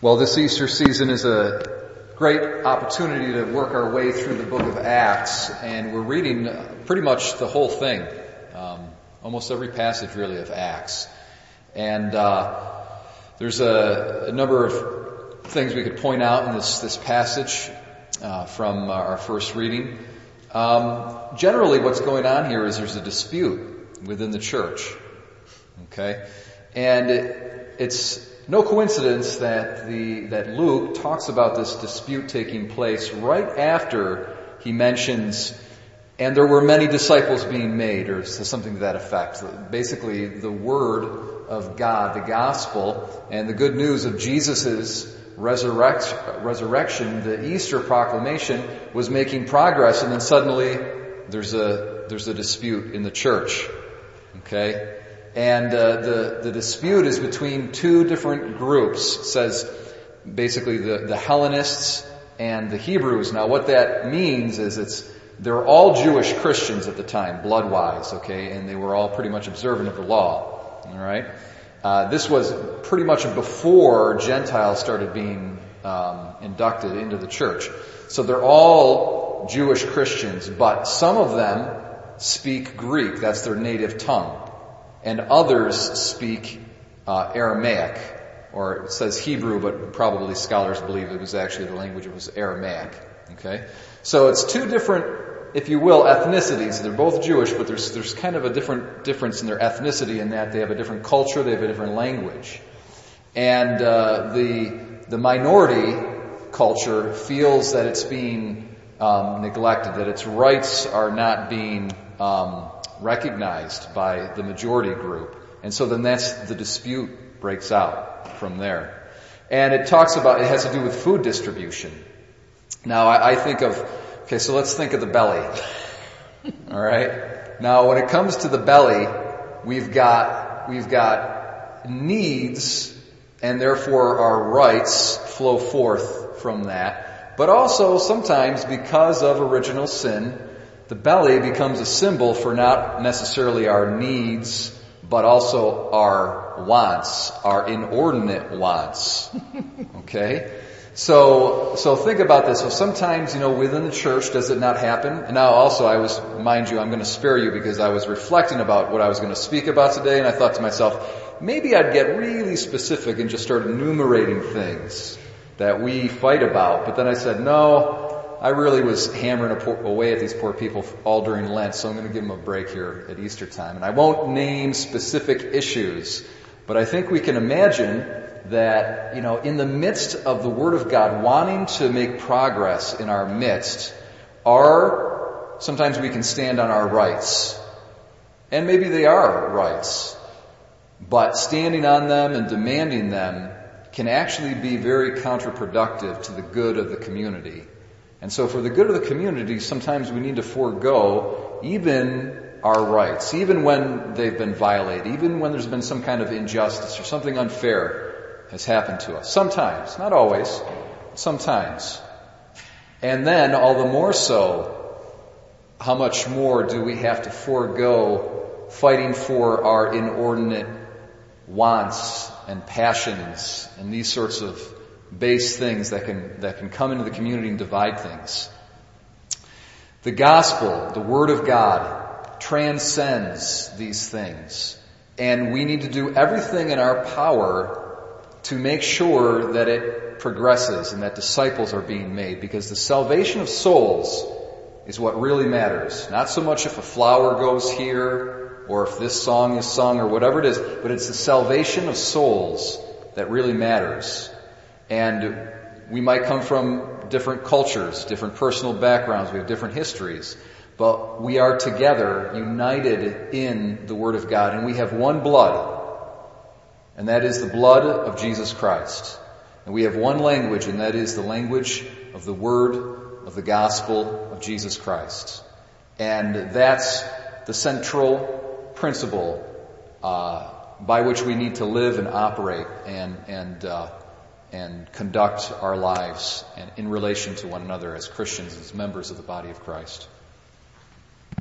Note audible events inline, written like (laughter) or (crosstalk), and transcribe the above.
Well, this Easter season is a great opportunity to work our way through the book of Acts, and we're reading pretty much the whole thing, um, almost every passage really of Acts. And uh, there's a, a, number of things we could point out in this this passage uh, from our first reading. Um, generally, what's going on here is there's a dispute within the church. Okay, and it, it's no coincidence that the, that Luke talks about this dispute taking place right after he mentions, and there were many disciples being made, or something to that effect. Basically, the word of God, the gospel, and the good news of Jesus' resurrect, resurrection, the Easter proclamation, was making progress, and then suddenly there's a, there's a dispute in the church. Okay? And uh, the, the dispute is between two different groups. Says basically the, the Hellenists and the Hebrews. Now what that means is it's, they're all Jewish Christians at the time, blood-wise, okay, and they were all pretty much observant of the law, alright? Uh, this was pretty much before Gentiles started being um, inducted into the church. So they're all Jewish Christians, but some of them speak Greek. That's their native tongue and others speak uh, Aramaic, or it says Hebrew, but probably scholars believe it was actually the language was Aramaic. Okay, so it's two different, if you will, ethnicities. They're both Jewish, but there's there's kind of a different difference in their ethnicity in that they have a different culture, they have a different language, and uh, the the minority culture feels that it's being um, neglected, that its rights are not being um, recognized by the majority group. And so then that's the dispute breaks out from there. And it talks about, it has to do with food distribution. Now I, I think of, okay, so let's think of the belly. (laughs) Alright? Now when it comes to the belly, we've got, we've got needs and therefore our rights flow forth from that. But also sometimes because of original sin, the belly becomes a symbol for not necessarily our needs, but also our wants, our inordinate wants. (laughs) Okay? So, so think about this. So sometimes, you know, within the church, does it not happen? And now also I was, mind you, I'm going to spare you because I was reflecting about what I was going to speak about today and I thought to myself, maybe I'd get really specific and just start enumerating things that we fight about. But then I said, no, I really was hammering away at these poor people all during Lent, so I'm going to give them a break here at Easter time. And I won't name specific issues, but I think we can imagine that, you know, in the midst of the Word of God wanting to make progress in our midst, are, sometimes we can stand on our rights. And maybe they are rights. But standing on them and demanding them can actually be very counterproductive to the good of the community. And so for the good of the community, sometimes we need to forego even our rights, even when they've been violated, even when there's been some kind of injustice or something unfair has happened to us. Sometimes, not always, sometimes. And then, all the more so, how much more do we have to forego fighting for our inordinate wants and passions and these sorts of base things that can, that can come into the community and divide things. The gospel, the word of God, transcends these things. And we need to do everything in our power to make sure that it progresses and that disciples are being made because the salvation of souls is what really matters. Not so much if a flower goes here or if this song is sung or whatever it is, but it's the salvation of souls that really matters. And we might come from different cultures, different personal backgrounds, we have different histories, but we are together, united in the Word of God, and we have one blood, and that is the blood of Jesus Christ. And we have one language, and that is the language of the Word of the Gospel of Jesus Christ. And that's the central principle uh, by which we need to live and operate and, and uh, and conduct our lives in relation to one another as Christians, as members of the body of Christ.